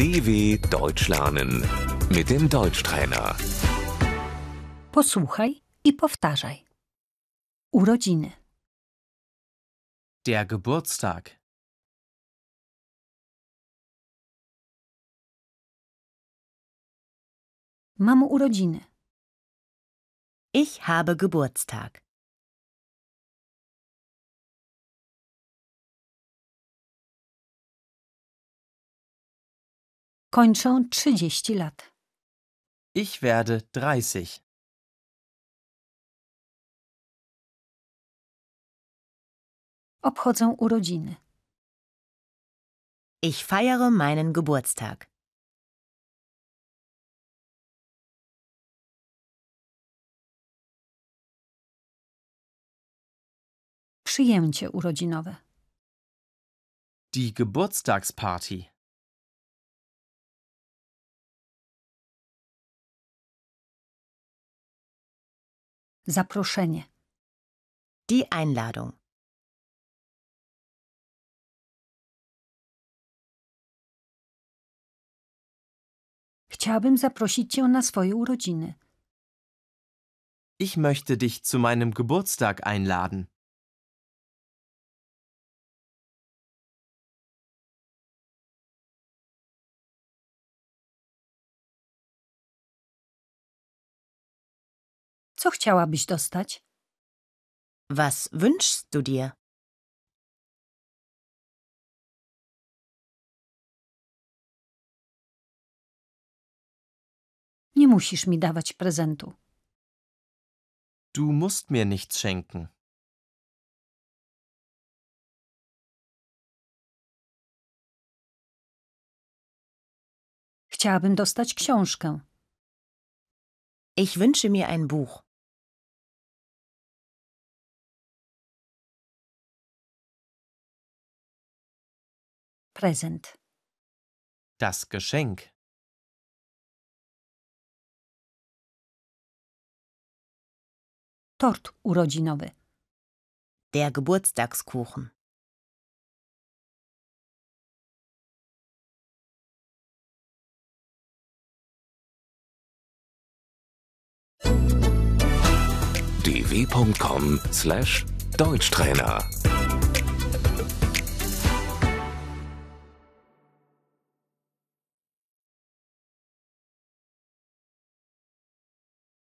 DW Deutsch lernen mit dem Deutschtrainer. Posłuchaj i powtarzaj. Urodziny, Der Geburtstag. mam urodziny, Ich habe Geburtstag. Kończę 30 lat. Ich werde 30. Obchodzę urodziny. Ich feiere meinen Geburtstag. Przyjęcie urodzinowe. Die Geburtstagsparty. Zaproszenie. Die Einladung. Chciałabym zaprosić cię na swoje urodziny. Ich möchte dich zu meinem Geburtstag einladen. Co chciałabyś dostać? Was wünschst du dir? Nie musisz mi dawać prezentu. Du musst mir nichts schenken. Chciałabym dostać książkę. Ich wünsche mir ein Buch. Prezent. Das Geschenk. Tort urodzinowy. Der Geburtstagskuchen. dw.com/deutschtrainer